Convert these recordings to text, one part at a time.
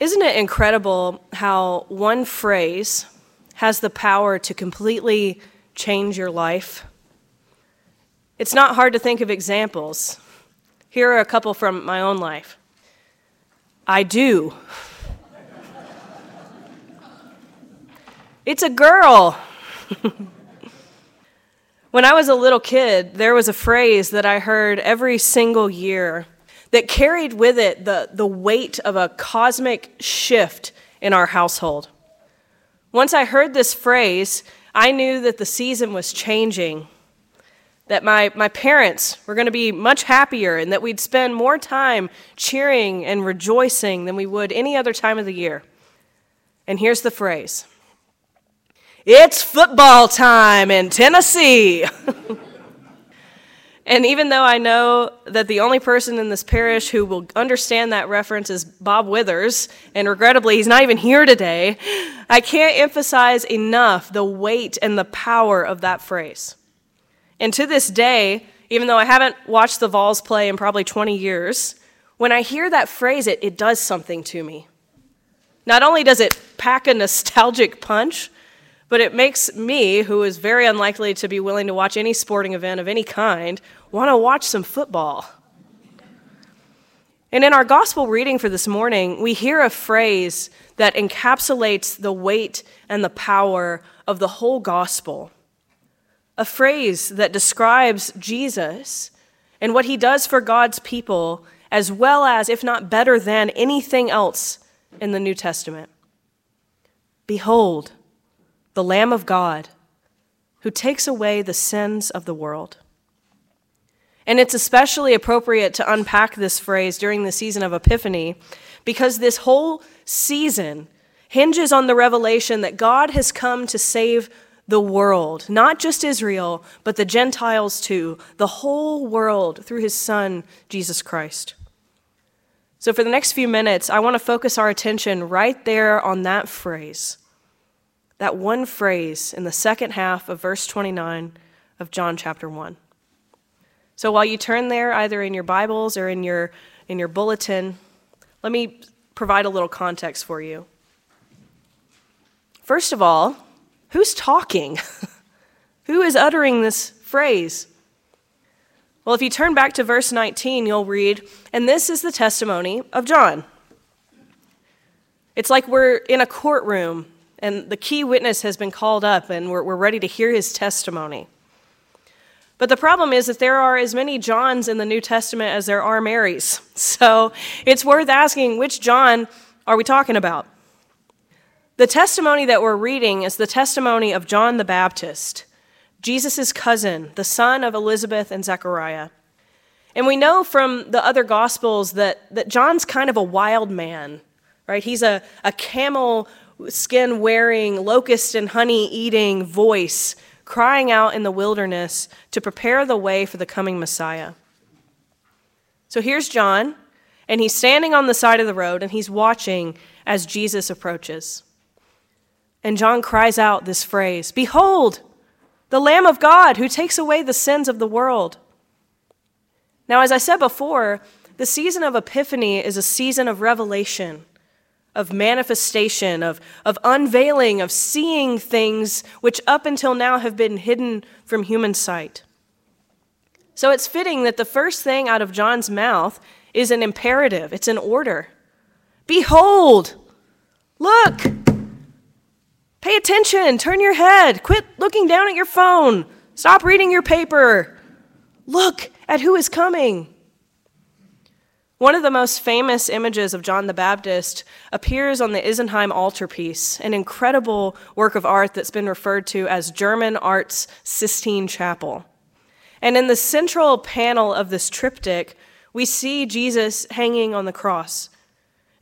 Isn't it incredible how one phrase has the power to completely change your life? It's not hard to think of examples. Here are a couple from my own life. I do. it's a girl. when I was a little kid, there was a phrase that I heard every single year that carried with it the, the weight of a cosmic shift in our household. Once I heard this phrase, I knew that the season was changing, that my, my parents were going to be much happier, and that we'd spend more time cheering and rejoicing than we would any other time of the year. And here's the phrase It's football time in Tennessee. And even though I know that the only person in this parish who will understand that reference is Bob Withers, and regrettably he's not even here today, I can't emphasize enough the weight and the power of that phrase. And to this day, even though I haven't watched the Vols play in probably 20 years, when I hear that phrase, it, it does something to me. Not only does it pack a nostalgic punch, but it makes me, who is very unlikely to be willing to watch any sporting event of any kind, want to watch some football. And in our gospel reading for this morning, we hear a phrase that encapsulates the weight and the power of the whole gospel. A phrase that describes Jesus and what he does for God's people, as well as, if not better than, anything else in the New Testament. Behold, the Lamb of God, who takes away the sins of the world. And it's especially appropriate to unpack this phrase during the season of Epiphany because this whole season hinges on the revelation that God has come to save the world, not just Israel, but the Gentiles too, the whole world through his Son, Jesus Christ. So, for the next few minutes, I want to focus our attention right there on that phrase that one phrase in the second half of verse 29 of John chapter 1. So while you turn there, either in your Bibles or in your, in your bulletin, let me provide a little context for you. First of all, who's talking? Who is uttering this phrase? Well, if you turn back to verse 19, you'll read, and this is the testimony of John. It's like we're in a courtroom and the key witness has been called up, and we're, we're ready to hear his testimony. But the problem is that there are as many Johns in the New Testament as there are Marys. So it's worth asking which John are we talking about? The testimony that we're reading is the testimony of John the Baptist, Jesus' cousin, the son of Elizabeth and Zechariah. And we know from the other Gospels that, that John's kind of a wild man, right? He's a, a camel skin wearing, locust and honey eating voice crying out in the wilderness to prepare the way for the coming Messiah. So here's John, and he's standing on the side of the road and he's watching as Jesus approaches. And John cries out this phrase Behold, the Lamb of God who takes away the sins of the world. Now, as I said before, the season of Epiphany is a season of revelation of manifestation, of, of unveiling, of seeing things which up until now have been hidden from human sight. So it's fitting that the first thing out of John's mouth is an imperative, it's an order. Behold, look, pay attention, turn your head, quit looking down at your phone, stop reading your paper, look at who is coming. One of the most famous images of John the Baptist appears on the Isenheim altarpiece, an incredible work of art that's been referred to as German art's Sistine Chapel. And in the central panel of this triptych, we see Jesus hanging on the cross.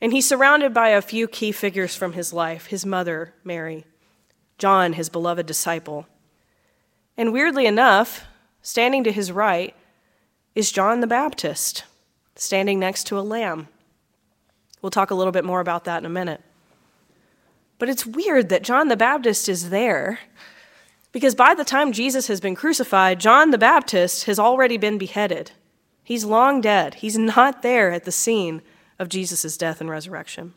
And he's surrounded by a few key figures from his life his mother, Mary, John, his beloved disciple. And weirdly enough, standing to his right is John the Baptist standing next to a lamb. We'll talk a little bit more about that in a minute. But it's weird that John the Baptist is there because by the time Jesus has been crucified, John the Baptist has already been beheaded. He's long dead. He's not there at the scene of Jesus' death and resurrection.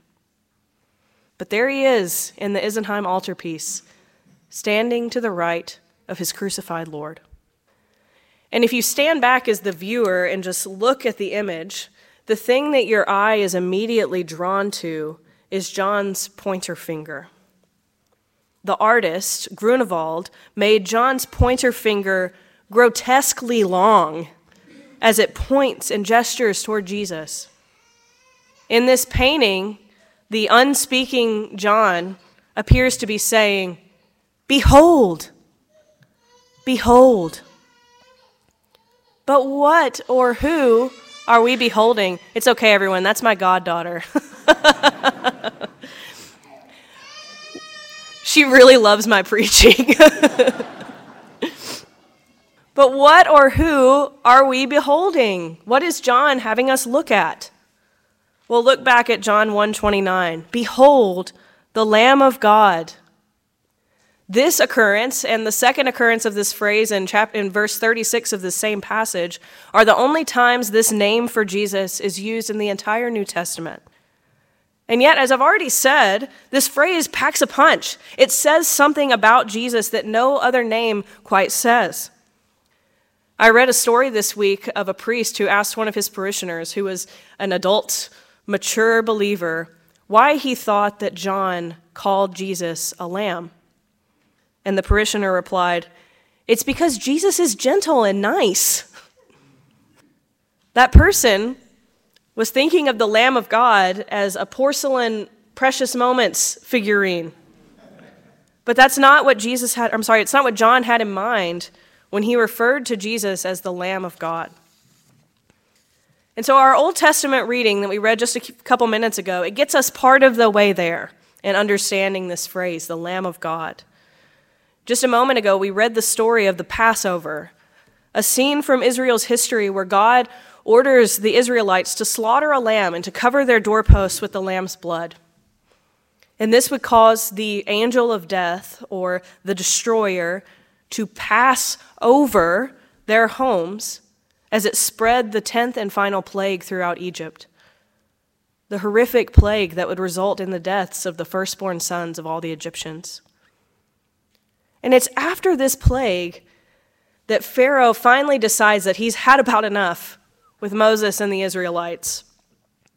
But there he is in the Isenheim altarpiece, standing to the right of his crucified Lord. And if you stand back as the viewer and just look at the image, the thing that your eye is immediately drawn to is John's pointer finger. The artist, Grunewald, made John's pointer finger grotesquely long as it points and gestures toward Jesus. In this painting, the unspeaking John appears to be saying, Behold, behold. But what or who are we beholding? It's okay, everyone. That's my goddaughter. she really loves my preaching. but what or who are we beholding? What is John having us look at? Well, look back at John 129. Behold, the Lamb of God. This occurrence and the second occurrence of this phrase in, chap- in verse 36 of the same passage are the only times this name for Jesus is used in the entire New Testament. And yet, as I've already said, this phrase packs a punch. It says something about Jesus that no other name quite says. I read a story this week of a priest who asked one of his parishioners, who was an adult mature believer, why he thought that John called Jesus a lamb. And the parishioner replied, It's because Jesus is gentle and nice. That person was thinking of the Lamb of God as a porcelain precious moments figurine. But that's not what Jesus had, I'm sorry, it's not what John had in mind when he referred to Jesus as the Lamb of God. And so, our Old Testament reading that we read just a couple minutes ago, it gets us part of the way there in understanding this phrase, the Lamb of God. Just a moment ago, we read the story of the Passover, a scene from Israel's history where God orders the Israelites to slaughter a lamb and to cover their doorposts with the lamb's blood. And this would cause the angel of death, or the destroyer, to pass over their homes as it spread the tenth and final plague throughout Egypt. The horrific plague that would result in the deaths of the firstborn sons of all the Egyptians. And it's after this plague that Pharaoh finally decides that he's had about enough with Moses and the Israelites.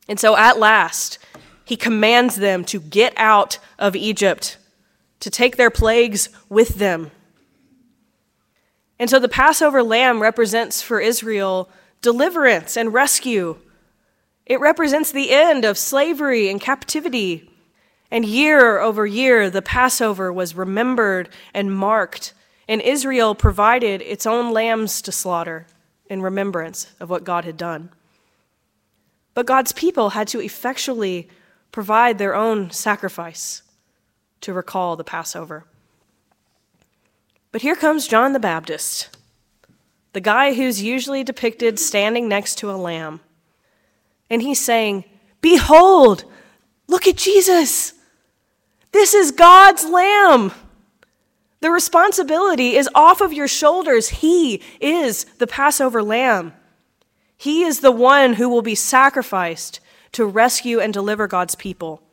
And so at last, he commands them to get out of Egypt, to take their plagues with them. And so the Passover lamb represents for Israel deliverance and rescue. It represents the end of slavery and captivity. And year over year, the Passover was remembered and marked, and Israel provided its own lambs to slaughter in remembrance of what God had done. But God's people had to effectually provide their own sacrifice to recall the Passover. But here comes John the Baptist, the guy who's usually depicted standing next to a lamb. And he's saying, Behold, look at Jesus. This is God's lamb. The responsibility is off of your shoulders. He is the Passover lamb. He is the one who will be sacrificed to rescue and deliver God's people.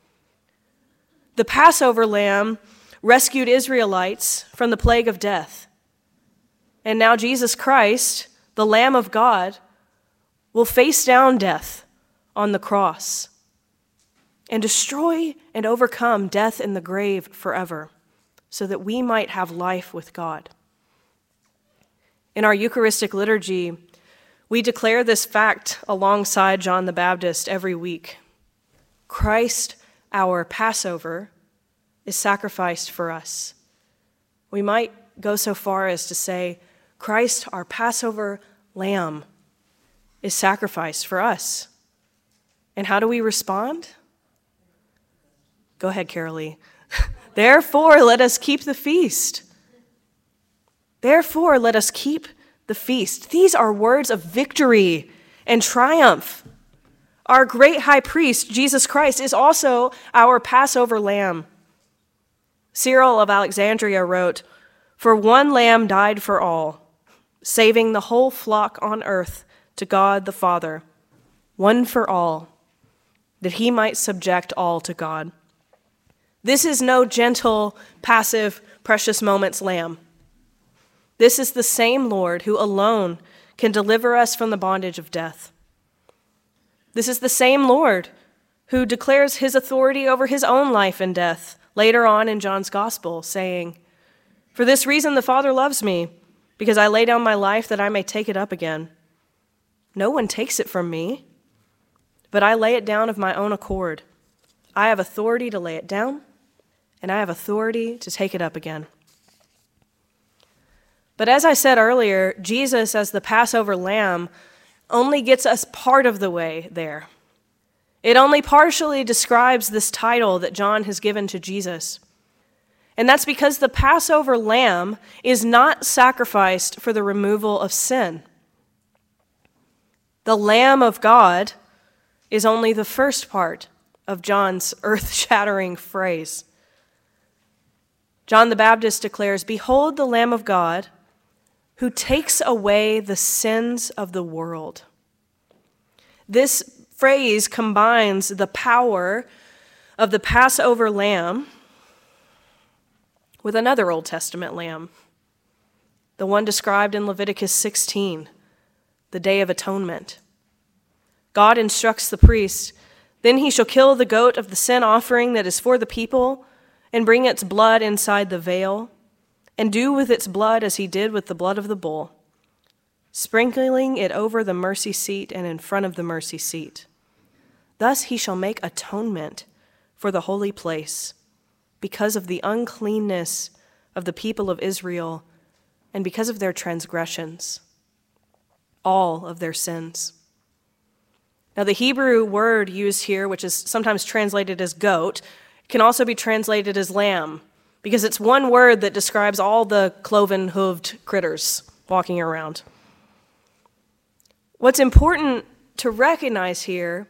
The Passover lamb rescued Israelites from the plague of death. And now Jesus Christ, the Lamb of God, will face down death on the cross and destroy and overcome death in the grave forever so that we might have life with God. In our Eucharistic liturgy, we declare this fact alongside John the Baptist every week. Christ, our Passover, is sacrificed for us. We might go so far as to say, Christ, our Passover lamb, is sacrificed for us. And how do we respond? Go ahead, Carolee. Therefore, let us keep the feast. Therefore, let us keep the feast. These are words of victory and triumph. Our great high priest, Jesus Christ, is also our Passover lamb. Cyril of Alexandria wrote, For one lamb died for all, saving the whole flock on earth to God the Father, one for all, that he might subject all to God. This is no gentle, passive, precious moments lamb. This is the same Lord who alone can deliver us from the bondage of death. This is the same Lord who declares his authority over his own life and death later on in John's gospel, saying, For this reason the Father loves me, because I lay down my life that I may take it up again. No one takes it from me, but I lay it down of my own accord. I have authority to lay it down, and I have authority to take it up again. But as I said earlier, Jesus, as the Passover lamb, only gets us part of the way there. It only partially describes this title that John has given to Jesus. And that's because the Passover lamb is not sacrificed for the removal of sin. The Lamb of God is only the first part of John's earth shattering phrase. John the Baptist declares, Behold the Lamb of God who takes away the sins of the world. This phrase combines the power of the Passover lamb with another Old Testament lamb, the one described in Leviticus 16 the Day of Atonement. God instructs the priest Then he shall kill the goat of the sin offering that is for the people, and bring its blood inside the veil, and do with its blood as he did with the blood of the bull, sprinkling it over the mercy seat and in front of the mercy seat. Thus he shall make atonement for the holy place, because of the uncleanness of the people of Israel, and because of their transgressions all of their sins. Now, the Hebrew word used here, which is sometimes translated as goat, can also be translated as lamb, because it's one word that describes all the cloven hooved critters walking around. What's important to recognize here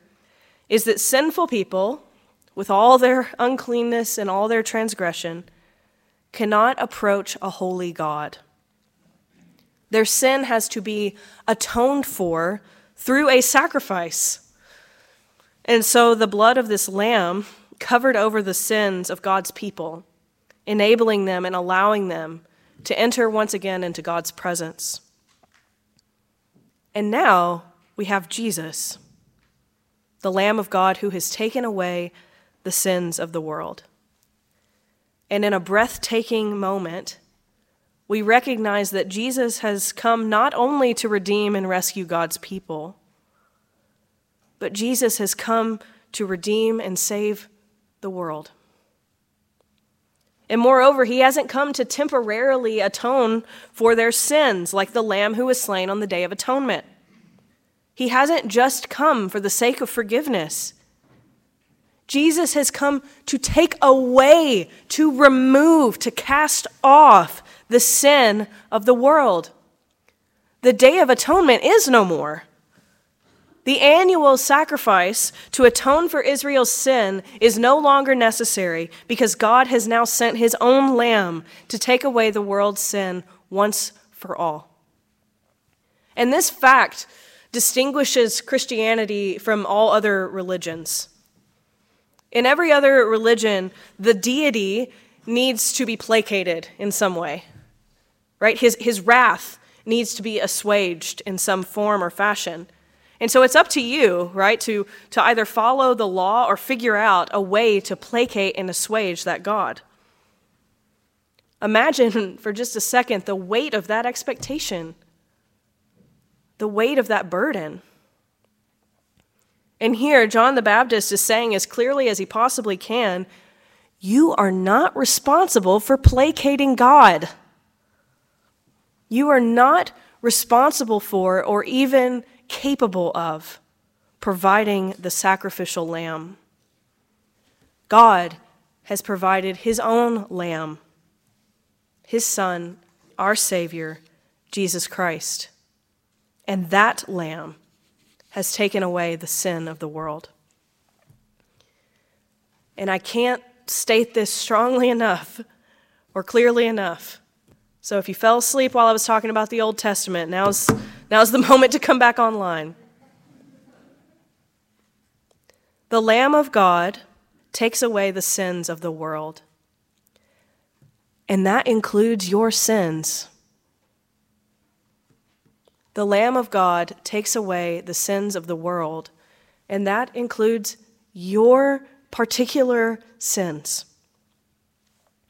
is that sinful people, with all their uncleanness and all their transgression, cannot approach a holy God. Their sin has to be atoned for through a sacrifice. And so the blood of this lamb covered over the sins of God's people, enabling them and allowing them to enter once again into God's presence. And now we have Jesus, the Lamb of God who has taken away the sins of the world. And in a breathtaking moment, we recognize that Jesus has come not only to redeem and rescue God's people, but Jesus has come to redeem and save the world. And moreover, he hasn't come to temporarily atone for their sins like the lamb who was slain on the Day of Atonement. He hasn't just come for the sake of forgiveness. Jesus has come to take away, to remove, to cast off the sin of the world. The Day of Atonement is no more. The annual sacrifice to atone for Israel's sin is no longer necessary because God has now sent his own lamb to take away the world's sin once for all. And this fact distinguishes Christianity from all other religions. In every other religion, the deity needs to be placated in some way right? His, his wrath needs to be assuaged in some form or fashion. And so it's up to you, right, to, to either follow the law or figure out a way to placate and assuage that God. Imagine for just a second the weight of that expectation, the weight of that burden. And here, John the Baptist is saying as clearly as he possibly can you are not responsible for placating God. You are not responsible for or even capable of providing the sacrificial lamb. God has provided his own lamb, his son, our Savior, Jesus Christ. And that lamb has taken away the sin of the world. And I can't state this strongly enough or clearly enough. So if you fell asleep while I was talking about the Old Testament, now's, now's the moment to come back online. The Lamb of God takes away the sins of the world. And that includes your sins. The Lamb of God takes away the sins of the world, and that includes your particular sins.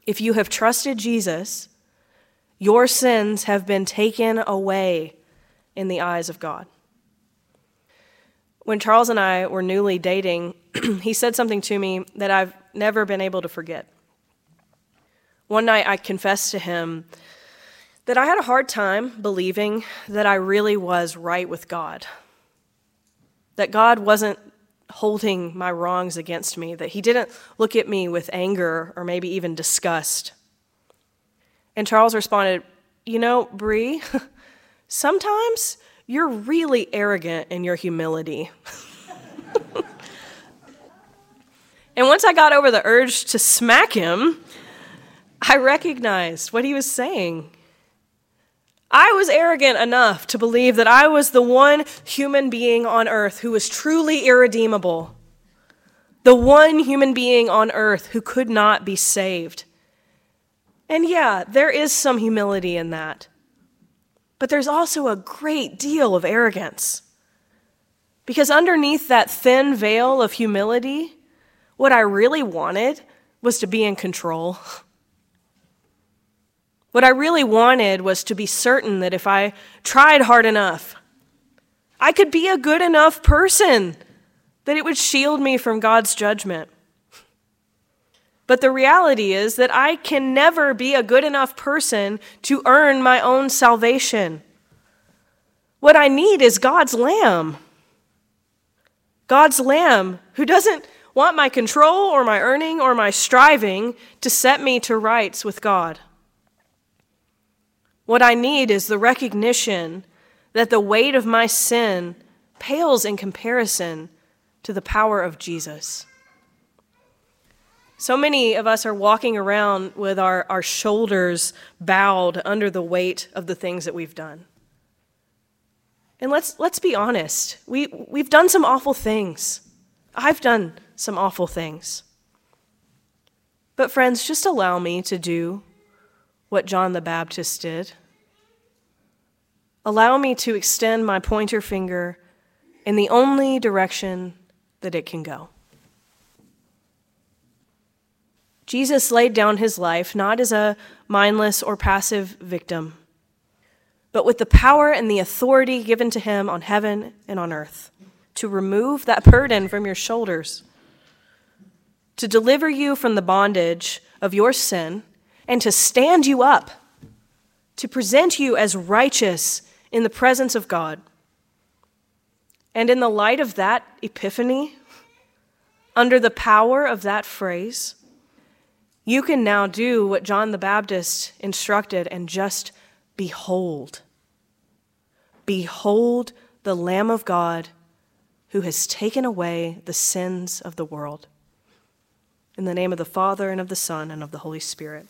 If you have trusted Jesus, your sins have been taken away in the eyes of God. When Charles and I were newly dating, he said something to me that I've never been able to forget. One night I confessed to him that I had a hard time believing that I really was right with God, that God wasn't holding my wrongs against me, that He didn't look at me with anger or maybe even disgust. And Charles responded, You know, Bree, sometimes you're really arrogant in your humility. and once I got over the urge to smack him, I recognized what he was saying. I was arrogant enough to believe that I was the one human being on earth who was truly irredeemable, the one human being on earth who could not be saved. And yeah, there is some humility in that. But there's also a great deal of arrogance. Because underneath that thin veil of humility, what I really wanted was to be in control. What I really wanted was to be certain that if I tried hard enough, I could be a good enough person that it would shield me from God's judgment. But the reality is that I can never be a good enough person to earn my own salvation. What I need is God's Lamb. God's Lamb who doesn't want my control or my earning or my striving to set me to rights with God. What I need is the recognition that the weight of my sin pales in comparison to the power of Jesus. So many of us are walking around with our, our shoulders bowed under the weight of the things that we've done. And let's, let's be honest, we, we've done some awful things. I've done some awful things. But, friends, just allow me to do what John the Baptist did. Allow me to extend my pointer finger in the only direction that it can go. Jesus laid down his life not as a mindless or passive victim, but with the power and the authority given to him on heaven and on earth to remove that burden from your shoulders, to deliver you from the bondage of your sin and to stand you up, to present you as righteous in the presence of God. And in the light of that epiphany, under the power of that phrase, you can now do what John the Baptist instructed and just behold. Behold the Lamb of God who has taken away the sins of the world. In the name of the Father, and of the Son, and of the Holy Spirit.